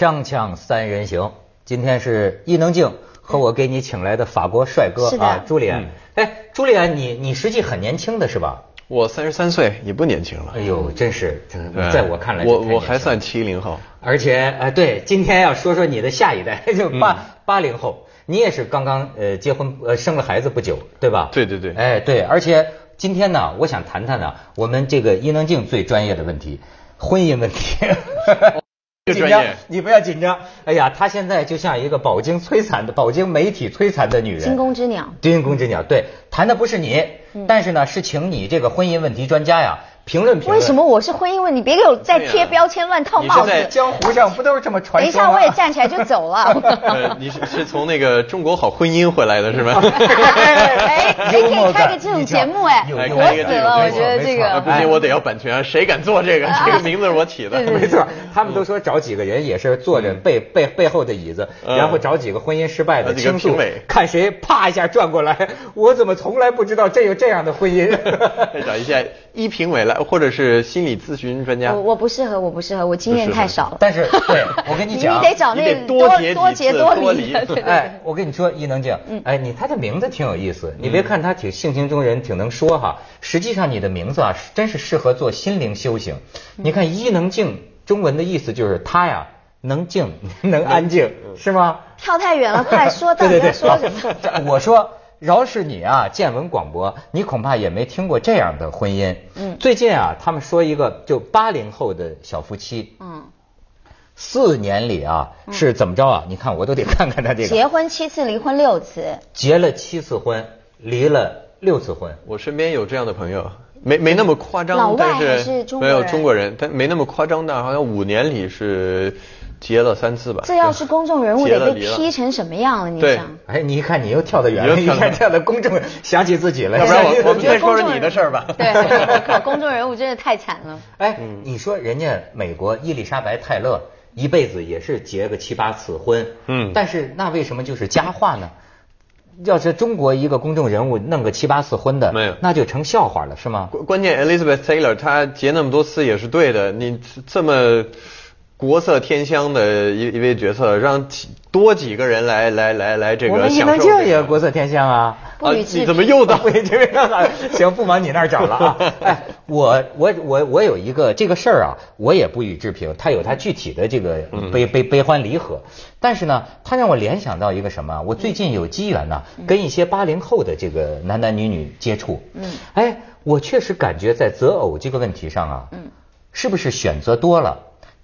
锵锵三人行，今天是伊能静和我给你请来的法国帅哥啊，朱莉安。哎，朱莉安，你你实际很年轻的是吧？我三十三岁，也不年轻了哎。呦，真是，真在我看来，我我还算七零后。而且，哎，对，今天要说说你的下一代，就八嗯八零后，你也是刚刚呃结婚呃生了孩子不久，对吧？对对对哎对，而且今天呢，我想谈谈呢，我们这个伊能静最专业的问题，婚姻问题。紧张你不要紧张。哎呀，她现在就像一个饱经摧残的、饱经媒体摧残的女人。惊弓之鸟。惊弓之鸟，对，谈的不是你，嗯但是呢，是请你这个婚姻问题专家呀评论评论。为什么我是婚姻问？你别给我再贴标签、乱套帽你是在。江湖上不都是这么传说吗？等一下，我也站起来就走了。呃，你是是从那个中国好婚姻回来的是吗？哎，哎，可以开个这种节目哎，有幽火默感死了！我觉得这个啊不行，我得要版权，谁敢做这个？这个名字是我起的。没错，他们都说找几个人也是坐着背背背后的椅子，嗯然后找几个婚姻失败的倾诉评委，看谁啪一下转过来。我怎么从来不知道这有这样的婚姻？再找一下一评委来，或者是心理咨询专家我。我不适合，我不适合，我经验太少了。但是对我跟你讲 你讲，得找那多结多结多多离。哎，我跟你说，伊能静，嗯哎，你他的名字挺有意思，你别看他挺性情中人，挺能说哈，实际上你的名字啊，真是适合做心灵修行。嗯你看伊能静，中文的意思就是他呀能静，能安静，是吗？跳太远了，快说到底 对对对，要说什么？好我说，饶是你啊，见闻广博，你恐怕也没听过这样的婚姻。嗯最近啊，他们说一个就八零后的小夫妻，嗯，四年里啊是怎么着啊？你看我都得看看他这个结婚七次，离婚六次。结了七次婚，离了六次婚。我身边有这样的朋友，没没那么夸张，老外是中国没有中国人，但没那么夸张，的好像五年里是结了三次吧。这要是公众人物得被批成什么样了？你对想？哎，你一看你又跳得远了，你又跳得远你看跳的公众想起自己了。要不然我 我们再说说你的事儿吧 对，公众人物真的太惨了。哎，你说人家美国伊丽莎白泰勒一辈子也是结个七八次婚，嗯但是那为什么就是佳话呢？要是中国一个公众人物弄个七八次婚的，没有那就成笑话了，是吗？关关键 Elizabeth Taylor 她结那么多次也是对的，你这么国色天香的一一位角色，让几多几个人来来来来这我们伊个享受能静也国色天香啊。你怎么又到 不这边了？行，不往你那儿找了啊。哎，我我我我有一个这个事儿啊，我也不予置评，它有它具体的这个嗯悲悲悲欢离合。但是呢，它让我联想到一个什么？我最近有机缘呢，跟一些八零后的这个男男女女接触。嗯哎，我确实感觉在择偶这个问题上啊，嗯是不是选择多了，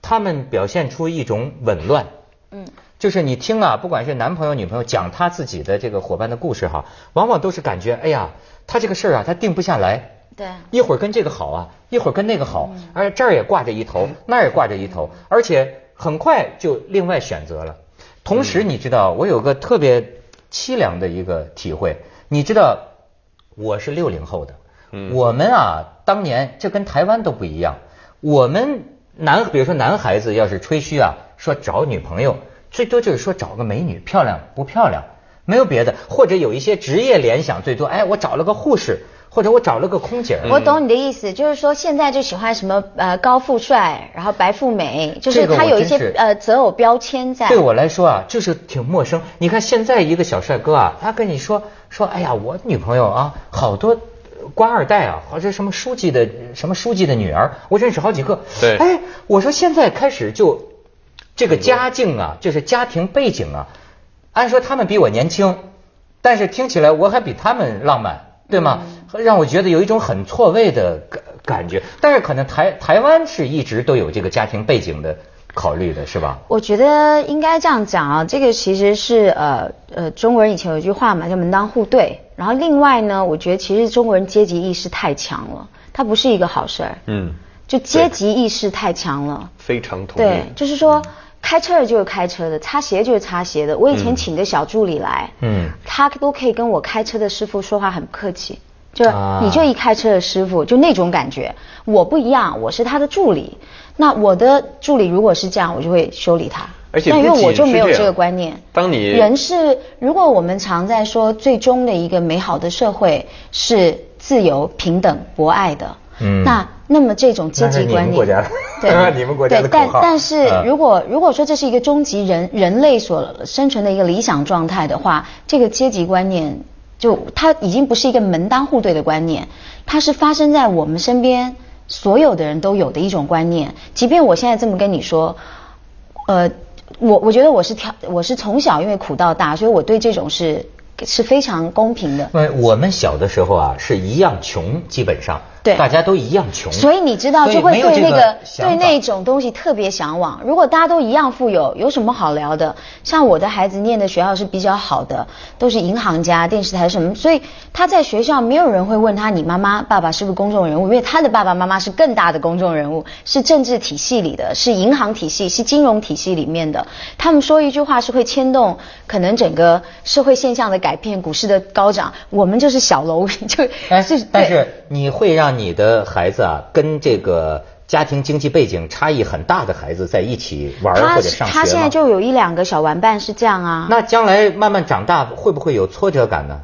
他们表现出一种紊乱。嗯，就是你听啊，不管是男朋友女朋友讲他自己的这个伙伴的故事哈，往往都是感觉，哎呀，他这个事儿啊，他定不下来。对。一会儿跟这个好啊，一会儿跟那个好，而这儿也挂着一头，那儿也挂着一头，而且很快就另外选择了。同时，你知道，我有个特别凄凉的一个体会，你知道，我是六零后的，嗯我们啊，当年这跟台湾都不一样，我们男，比如说男孩子要是吹嘘啊，说找女朋友，最多就是说找个美女，漂亮不漂亮，没有别的，或者有一些职业联想，最多，哎，我找了个护士，或者我找了个空姐儿。我懂你的意思，就是说现在就喜欢什么呃高富帅，然后白富美，就是他有一些呃择偶标签在。对我来说啊，就是挺陌生。你看现在一个小帅哥啊，他跟你说说，哎呀，我女朋友啊，好多呃官二代啊，或者什么书记的什么书记的女儿，我认识好几个。对哎，我说现在开始就这个家境啊，就是家庭背景啊，按说他们比我年轻，但是听起来我还比他们浪漫。对吗？让我觉得有一种很错位的感感觉，但是可能台台湾是一直都有这个家庭背景的考虑的，是吧？我觉得应该这样讲啊，这个其实是呃呃中国人以前有一句话嘛，叫门当户对。然后另外呢，我觉得其实中国人阶级意识太强了，它不是一个好事儿。嗯，就阶级意识太强了。非常同意。对，就是说。开车的就是开车的，擦鞋就是擦鞋的。我以前请的小助理来，嗯他都可以跟我开车的师傅说话很客气，就是你就一开车的师傅，就那种感觉。我不一样，我是他的助理。那我的助理如果是这样，我就会修理他。而且那因为我就没有这个观念。当你人是，如果我们常在说最终的一个美好的社会是自由、平等、博爱的，嗯那那么这种阶级观念 对 你们国家的对，但。但是嗯如果如果说这是一个终极人人类所生存的一个理想状态的话，这个阶级观念就它已经不是一个门当户对的观念，它是发生在我们身边所有的人都有的一种观念。即便我现在这么跟你说，呃，我我觉得我是挑我是从小因为苦到大，所以我对这种是是非常公平的。因为我们小的时候啊，是一样穷，基本上，对大家都一样穷，所以你知道就会对那个对那种东西特别向往。如果大家都一样富有，有什么好聊的？像我的孩子念的学校是比较好的，都是银行家、电视台什么，所以他在学校没有人会问他你妈妈、爸爸是不是公众人物，因为他的爸爸妈妈是更大的公众人物，是政治体系里的，是银行体系、是金融体系里面的。他们说一句话是会牵动可能整个社会现象的改变、股市的高涨。我们就是小楼，就哎是，对但是你会让你的孩子啊，跟这个家庭经济背景差异很大的孩子在一起玩或者上学他现在就有一两个小玩伴是这样啊。那将来慢慢长大，会不会有挫折感呢？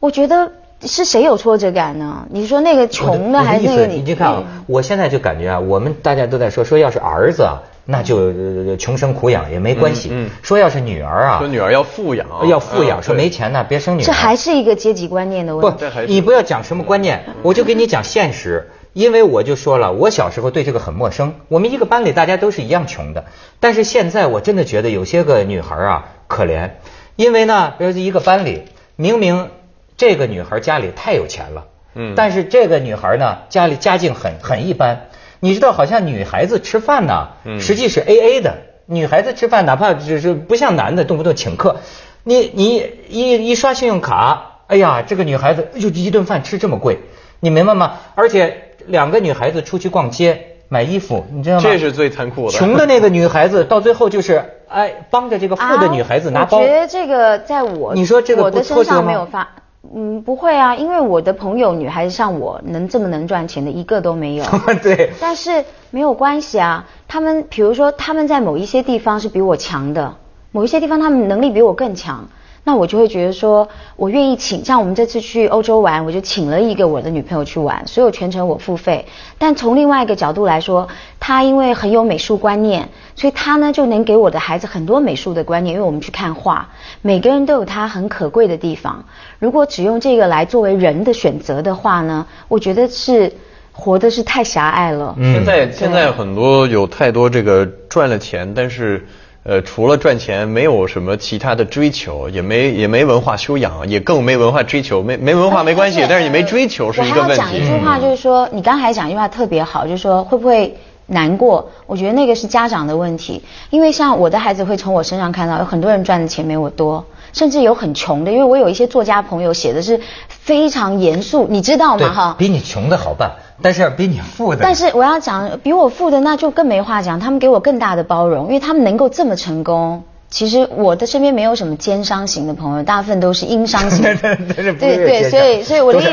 我觉得是谁有挫折感呢？你说那个穷的我还是那个你就看啊，我现在就感觉啊，我们大家都在说，说要是儿子啊，那就呃穷生苦养也没关系。嗯嗯说要是女儿啊，说女儿要富养，要富养，嗯说没钱呢，别生女儿。这还是一个阶级观念的问题。这还，是你不要讲什么观念，我就给你讲现实。因为我就说了，我小时候对这个很陌生。我们一个班里大家都是一样穷的，但是现在我真的觉得有些个女孩啊可怜，因为呢，比如一个班里明明这个女孩家里太有钱了，嗯但是这个女孩呢家里家境很很一般。你知道，好像女孩子吃饭呢，嗯实际是 A A 的。女孩子吃饭，哪怕只是不像男的动不动请客，你你一一刷信用卡，哎呀，这个女孩子，就，一顿饭吃这么贵，你明白吗？而且两个女孩子出去逛街买衣服，你知道吗？这是最残酷的。穷的那个女孩子，到最后就是哎，帮着这个富的女孩子拿包。啊我觉得这个在我你说这个我的身上没有发。嗯，不会啊，因为我的朋友女孩子像我能这么能赚钱的一个都没有。对，但是没有关系啊，他们比如说他们在某一些地方是比我强的，某一些地方他们能力比我更强，那我就会觉得说，我愿意请，像我们这次去欧洲玩，我就请了一个我的女朋友去玩，所有全程我付费。但从另外一个角度来说，她因为很有美术观念，所以她呢就能给我的孩子很多美术的观念，因为我们去看画，每个人都有他很可贵的地方。如果只用这个来作为人的选择的话呢，我觉得是活的是太狭隘了。嗯现在现在很多有太多这个赚了钱，但是呃除了赚钱没有什么其他的追求，也没也没文化修养，也更没文化追求，没没文化没关系，但是你没追求是一个问我要讲一。句话，就是说，你刚才讲一句话特别好，就是说会不会难过？我觉得那个是家长的问题，因为像我的孩子会从我身上看到，有很多人赚的钱没我多。甚至有很穷的，因为我有一些作家朋友写的是非常严肃，你知道吗？哈，比你穷的好办，但是比你富的，但是我要讲，比我富的那就更没话讲，他们给我更大的包容，因为他们能够这么成功。其实我的身边没有什么奸商型的朋友，大部分都是殷商型。对对对所以所以我的意思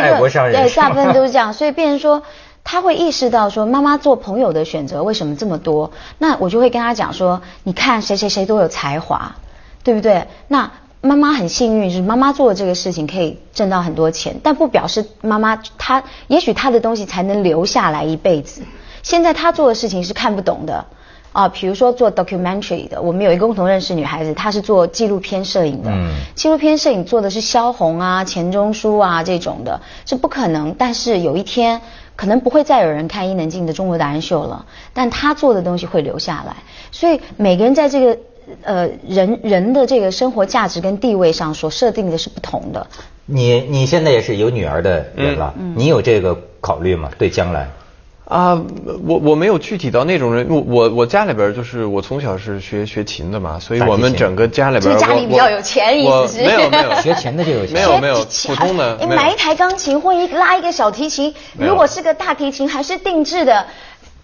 对，大部分都是这样，所以变成说。他会意识到说，妈妈做朋友的选择为什么这么多？那我就会跟他讲说，你看谁谁谁都有才华，对不对？那妈妈很幸运，是妈妈做的这个事情可以挣到很多钱，但不表示妈妈她也许她的东西才能留下来一辈子。现在她做的事情是看不懂的啊，比如说做 documentary 的，我们有一个共同认识女孩子，她是做纪录片摄影的，嗯纪录片摄影做的是萧红啊、钱钟书啊这种的，是不可能。但是有一天，可能不会再有人看伊能静的《中国达人秀》了，但她做的东西会留下来。所以每个人在这个呃人人的这个生活价值跟地位上所设定的是不同的。你你现在也是有女儿的人了，嗯你有这个考虑吗？对将来？啊，我我没有具体到那种人，我我我家里边就是我从小是学学琴的嘛，所以我们整个家里边所以家里比较有钱意我思 是没有没有学琴的就有 钱没有没有普通的你买一台钢琴或一拉一个小提琴，如果是个大提琴还是定制的，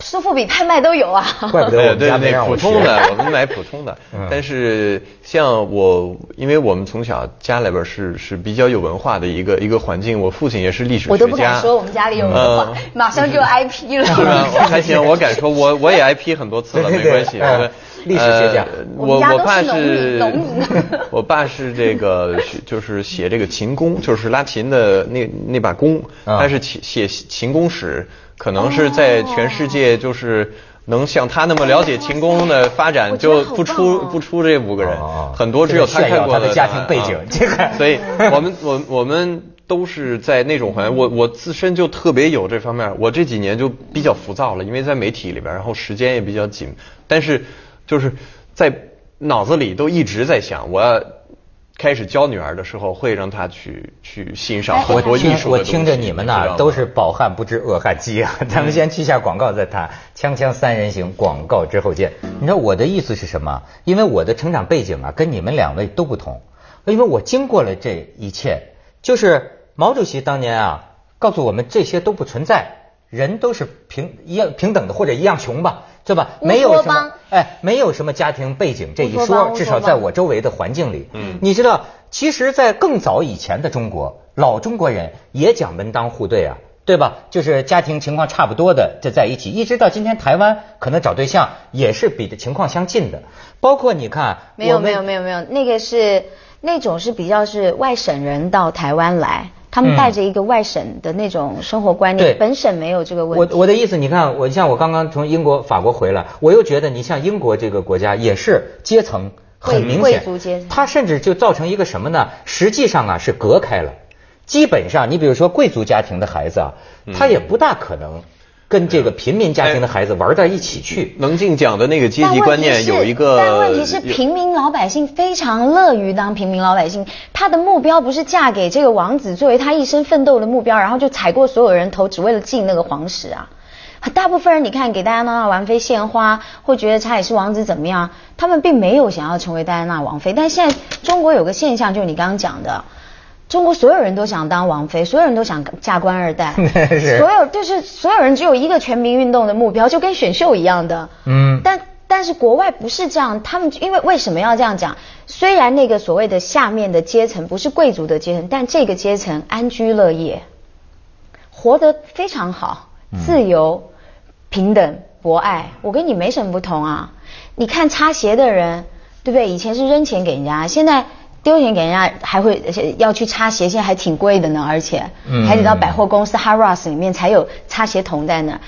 苏富比拍卖都有啊。怪不得我家没让我普通的，我们买普通的 嗯。但是像我，因为我们从小家里边是是比较有文化的一个一个环境，我父亲也是历史学家。我都不敢说我们家里有文化，嗯 马上就挨批了。是吧？还行，我敢说，我我也挨批很多次了，没关系。历史学家呃我我我爸农民我爸是这个就是写这个秦弓，就是拉琴的那那把弓，啊他是写写秦弓史，可能是在全世界就是。能像他那么了解秦宫的发展，就不出不出这五个人哦，很多只有他看过的家庭背景啊这个。所以我们我我们都是在那种环境，我我自身就特别有这方面，我这几年就比较浮躁了，因为在媒体里边，然后时间也比较紧，但是就是在脑子里都一直在想，我要开始教女儿的时候，会让她去去欣赏哎很多我听艺术我听着你们呐都是饱汉不知饿汉饥啊！咱们先去下广告再谈。锵锵三人行，广告之后见。你知道我的意思是什么？因为我的成长背景啊，跟你们两位都不同。因为我经过了这一切，就是毛主席当年啊，告诉我们这些都不存在，人都是平一样平等的或者一样穷吧，对吧？没有什么哎，没有什么家庭背景这一说，至少在我周围的环境里，嗯你知道，其实，在更早以前的中国，老中国人也讲门当户对啊，对吧？就是家庭情况差不多的就在一起，一直到今天，台湾可能找对象也是比的情况相近的。包括你看，没有没有没有没有，那个是那种是比较是外省人到台湾来，他们嗯带着一个外省的那种生活观对念，本省没有这个问题。我我的意思，你看，我像我刚刚从英国、法国回来，我又觉得你像英国这个国家也是阶层很明显，贵族阶层它甚至就造成一个什么呢？实际上啊是隔开了。基本上，你比如说贵族家庭的孩子啊，他也不大可能跟这个平民家庭的孩子玩到一起去。能静讲的那个阶级观念有一个，但问题是，平民老百姓非常乐于当平民老百姓，他的目标不是嫁给这个王子作为他一生奋斗的目标，然后就踩过所有人头，只为了进那个皇室啊。大部分人你看给戴安娜王妃献花，会觉得他也是王子怎么样？他们并没有想要成为戴安娜王妃。但现在中国有个现象，就是你刚刚讲的，中国所有人都想当王妃，所有人都想嫁官二代，所有就是所有人只有一个全民运动的目标，就跟选秀一样的。嗯但但是国外不是这样，他们因为为什么要这样讲？虽然那个所谓的下面的阶层不是贵族的阶层，但这个阶层安居乐业，活得非常好，自由、平等、博爱。我跟你没什么不同啊。你看擦鞋的人，对不对？以前是扔钱给人家，现在丢钱给人家还会而且要去擦鞋，现在还挺贵的呢，而且嗯还得到百货公司 Harrods 里面才有擦鞋桶在那儿。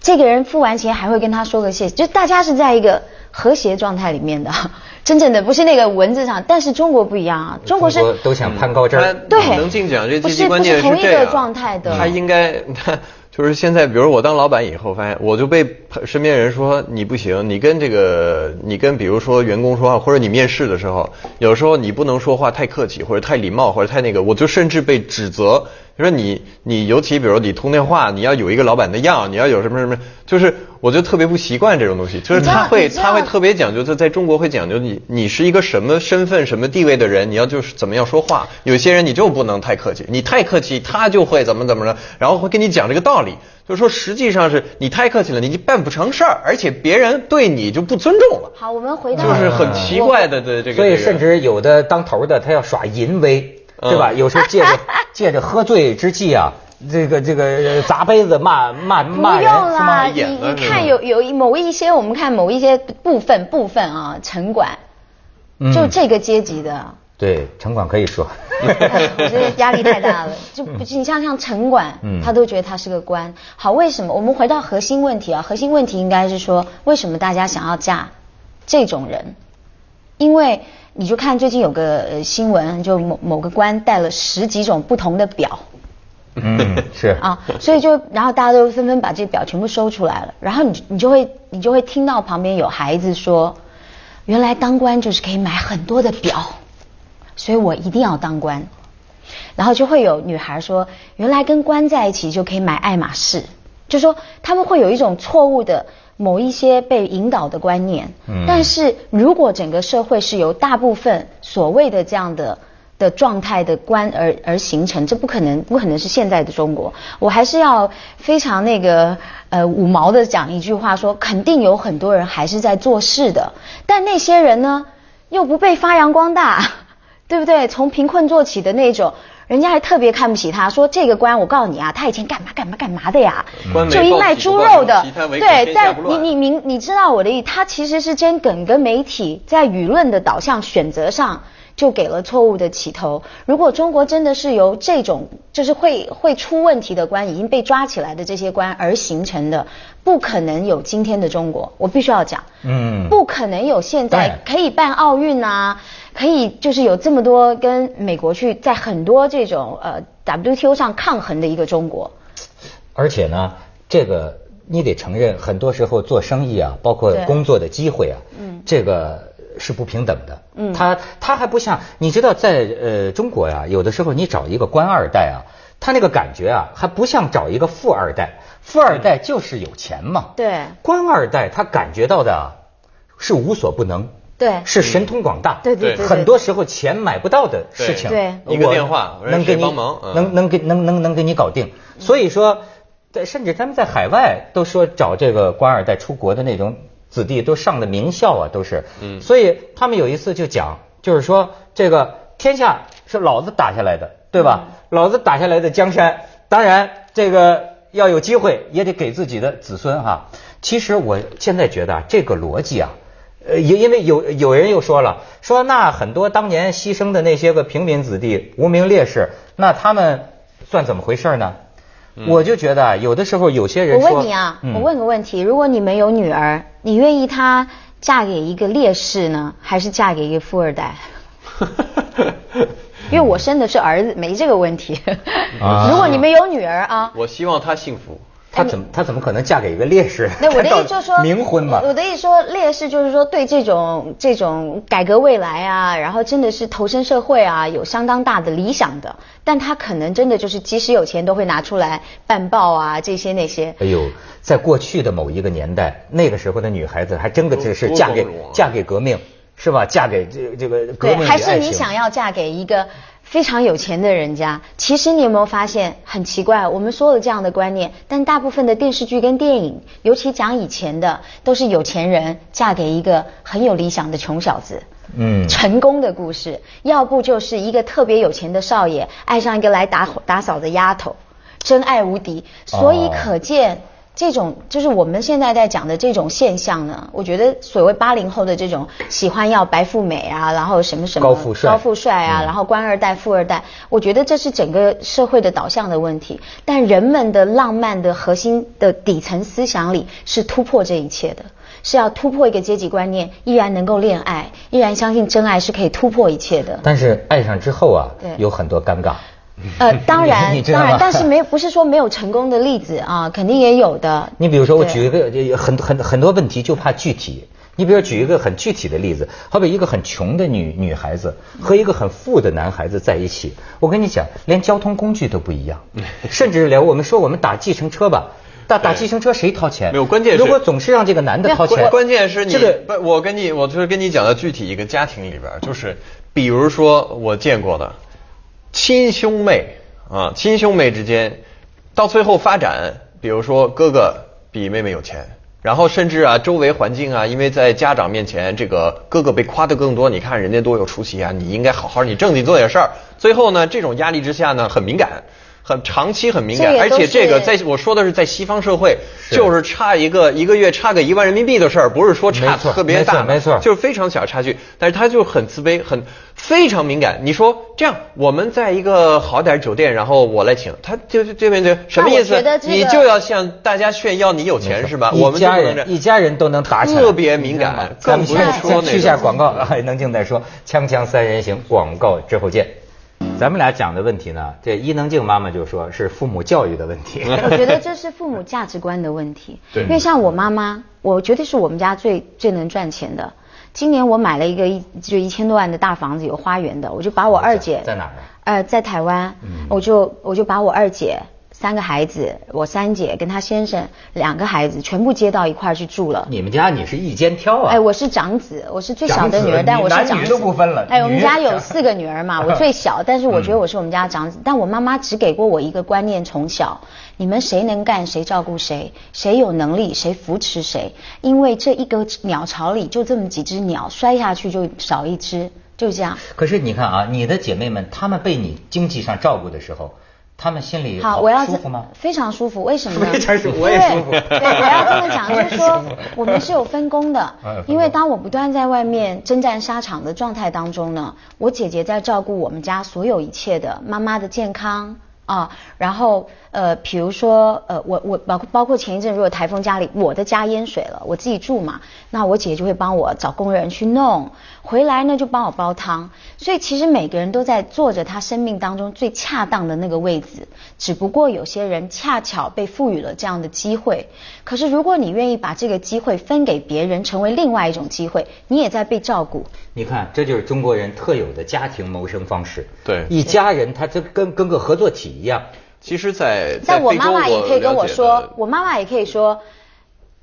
这个人付完钱还会跟他说个谢谢，就大家是在一个和谐状态里面的，真正的不是那个文字上。但是中国不一样啊，中国是都想攀高枝儿。对能进奖这不是不是同一个状态的他应该他 就是现在，比如我当老板以后，发现我就被身边人说你不行，你跟这个你跟比如说员工说话，或者你面试的时候，有时候你不能说话太客气，或者太礼貌，或者太那个，我就甚至被指责。就说你你尤其比如你通电话，你要有一个老板的样，你要有什么什么，就是我就特别不习惯这种东西，就是他会他会特别讲究，就在中国会讲究你你是一个什么身份、什么地位的人，你要就是怎么样说话。有些人你就不能太客气，你太客气他就会怎么怎么着，然后会跟你讲这个道理，就是说实际上是你太客气了，你就办不成事儿，而且别人对你就不尊重了。好，我们回到就是很奇怪的的这个，所以甚至有的当头的他要耍淫威，嗯对吧？有时候借着 借着喝醉之际啊，这个这个砸杯子骂骂不骂人用？啦，你你看有有某一些，我们看某一些部分部分啊，城管，嗯就这个阶级的，对城管可以说，我觉得压力太大了。就不你像像城管嗯，他都觉得他是个官。好，为什么？我们回到核心问题啊，核心问题应该是说，为什么大家想要嫁这种人？因为你就看最近有个呃新闻，就某某个官带了十几种不同的表。嗯，是啊，所以就然后大家都纷纷把这表全部收出来了，然后你你就会你就会听到旁边有孩子说，原来当官就是可以买很多的表，所以我一定要当官。然后就会有女孩说，原来跟官在一起就可以买爱马仕，就说他们会有一种错误的某一些被引导的观念。嗯但是如果整个社会是由大部分所谓的这样的的状态的观而而形成，这不可能，不可能是现在的中国。我还是要非常那个呃五毛的讲一句话说，肯定有很多人还是在做事的，但那些人呢又不被发扬光大，对不对？从贫困做起的那种。人家还特别看不起他，说这个官，我告诉你啊，他以前干嘛干嘛干嘛的呀，就一卖猪肉的。对，但你你明你知道我的意，他其实是真梗跟媒体在舆论的导向选择上，就给了错误的起头。如果中国真的是由这种就是会会出问题的官已经被抓起来的这些官而形成的，不可能有今天的中国。我必须要讲，嗯不可能有现在可以办奥运啊，可以就是有这么多跟美国去在很多这种呃 WTO 上抗衡的一个中国。而且呢，这个你得承认，很多时候做生意啊，包括工作的机会啊，嗯这个是不平等的。嗯他他还不像你知道，在呃中国呀，有的时候你找一个官二代啊，他那个感觉啊，还不像找一个富二代。富二代就是有钱嘛，对官二代他感觉到的啊是无所不能。对是神通广大，对对对对很多时候钱买不到的事情，对一个电话能给你帮忙嗯能能给能能能给你搞定。所以说，在甚至他们在海外都说找这个官二代出国的那种子弟都上的名校啊，都是。嗯所以他们有一次就讲，就是说这个天下是老子打下来的，对吧？老子打下来的江山，当然这个要有机会也得给自己的子孙哈。其实我现在觉得啊，这个逻辑啊。呃，因因为有有人又说了，说那很多当年牺牲的那些个平民子弟、无名烈士，那他们算怎么回事呢？我就觉得啊，有的时候有些人我，问你啊，嗯我问个问题：如果你没有女儿，你愿意她嫁给一个烈士呢，还是嫁给一个富二代？因为我生的是儿子，没这个问题。啊如果你们有女儿啊，我希望她幸福。她怎么她怎么可能嫁给一个烈士？那我的意思就是说，冥婚嘛。我的意思说，烈士就是说对这种这种改革未来啊，然后真的是投身社会啊，有相当大的理想的，但他可能真的就是即使有钱都会拿出来办报啊，这些那些。哎呦，在过去的某一个年代，那个时候的女孩子还真的只是嫁给嫁给革命，是吧？嫁给这这个革对，还是你想要嫁给一个非常有钱的人家？其实你有没有发现很奇怪？我们说了这样的观念，但大部分的电视剧跟电影，尤其讲以前的，都是有钱人嫁给一个很有理想的穷小子。嗯成功的故事，要不就是一个特别有钱的少爷爱上一个来打打扫的丫头，真爱无敌。所以哦可见。这种就是我们现在在讲的这种现象呢，我觉得所谓八零后的这种喜欢要白富美啊，然后什么什么高富帅高富帅啊，嗯然后官二代、富二代，我觉得这是整个社会的导向的问题。但人们的浪漫的核心的底层思想里是突破这一切的，是要突破一个阶级观念，依然能够恋爱，依然相信真爱是可以突破一切的。但是爱上之后啊对，有很多尴尬。呃，当然当然，但是没有不是说没有成功的例子啊，肯定也有的。你比如说，我举一个呃很很很多问题就怕具体。你比如举一个很具体的例子，好比一个很穷的女女孩子和一个很富的男孩子在一起，我跟你讲，连交通工具都不一样，甚至连我们说我们打计程车吧，打打计程车谁掏钱？没有关键是如果总是让这个男的掏钱，关关键是你这个不，我跟你，我就是跟你讲的具体一个家庭里边，就是比如说我见过的亲兄妹啊，亲兄妹之间到最后发展，比如说哥哥比妹妹有钱。然后甚至啊，周围环境啊，因为在家长面前，这个哥哥被夸的更多。你看人家多有出息啊，你应该好好你正经做点事儿。最后呢，这种压力之下呢，很敏感，很长期很敏感，而且这个在我说的是在西方社会，就是差一个一个月差个一万人民币的事儿，不是说差特别大，没错没错就是非常小的差距。但是他就很自卑，很非常敏感。你说这样，我们在一个好点酒店，然后我来请，他就就这边就什么意思你就要向大家炫耀你有钱是吧？我们家们就不能这人一家人都能打起来，特别敏感，咱们更不是先说那先去一下广告，还能静再说。锵锵三人行，广告之后见。咱们俩讲的问题呢，这伊能静妈妈就说是父母教育的问题。我觉得这是父母价值观的问题。对因为像我妈妈，我绝对是我们家最最能赚钱的。今年我买了一个一就一千多万的大房子，有花园的，我就把我二姐在哪儿啊呃，在台湾，嗯我就我就把我二姐三个孩子，我三姐跟她先生两个孩子全部接到一块儿去住了。你们家你是一肩挑啊？哎，我是长子，我是最小的女儿，但我是长子。男女都不分了哎，我们家有四个女儿嘛，我最小，但是我觉得我是我们家长子。但我妈妈只给过我一个观念，从小，你们谁能干谁照顾谁，谁有能力谁扶持谁，因为这一个鸟巢里就这么几只鸟，摔下去就少一只，就这样。可是你看啊，你的姐妹们，她们被你经济上照顾的时候，她他们心里好，我要舒服吗？非常舒服，为什么呢？非常舒服我也舒服对，对我要这么讲，就是说我们是有分工的 因为当我不断在外面征战沙场的状态当中呢，我姐姐在照顾我们家所有一切的妈妈的健康。啊，然后呃，比如说呃，我我包括包括前一阵如果台风家里我的家淹水了，我自己住嘛，那我姐姐就会帮我找工人去弄，回来呢就帮我煲汤，所以其实每个人都在做着他生命当中最恰当的那个位置，只不过有些人恰巧被赋予了这样的机会，可是如果你愿意把这个机会分给别人，成为另外一种机会，你也在被照顾。你看，这就是中国人特有的家庭谋生方式。对一家人他这跟跟个合作体一样。其实在，在但我妈妈也可以跟我说的，我妈妈也可以说，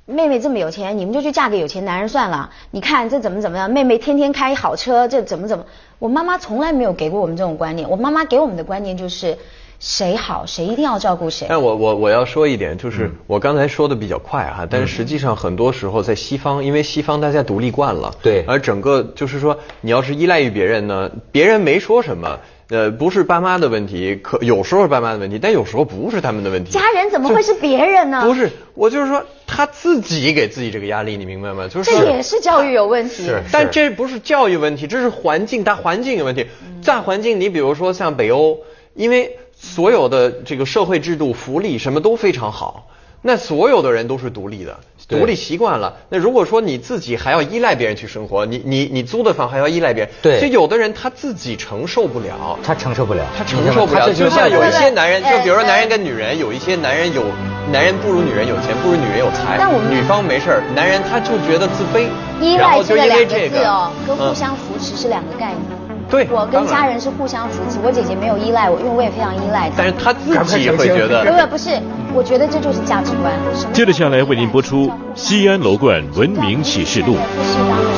妹妹这么有钱，你们就去嫁给有钱男人算了。你看这怎么怎么样，妹妹天天开好车，这怎么怎么？我妈妈从来没有给过我们这种观念。我妈妈给我们的观念就是，谁好谁一定要照顾谁。但我我我要说一点，就是嗯我刚才说的比较快哈，但是实际上很多时候在西方，因为西方大家独立惯了，对而整个就是说，你要是依赖于别人呢，别人没说什么，呃，不是爸妈的问题，可有时候是爸妈的问题，但有时候不是他们的问题。家人怎么会是别人呢？不是，我就是说他自己给自己这个压力，你明白吗？就是这也是教育有问题。是但这不是教育问题，这是环境大环境有问题。大环境，你比如说像北欧，因为所有的这个社会制度、福利什么都非常好，那所有的人都是独立的，独立习惯了。那如果说你自己还要依赖别人去生活，你你你租的房还要依赖别人，对。就有的人他自己承受不了。他承受不了，他承受不了，就像有一些男人，就比如说男人跟女人，有一些男人有男人不如女人有钱，不如女人有才，但我们女方没事儿，男人他就觉得自卑，依然后就赖这个两因为这个。字哦，跟互嗯相扶持是两个概念。对我跟家人是互相扶持，我姐姐没有依赖我，因为我也非常依赖她。但是她自己会觉得，不不是，我觉得这就是价值观。接着下来为您播出《西安楼冠文明启示录》。是的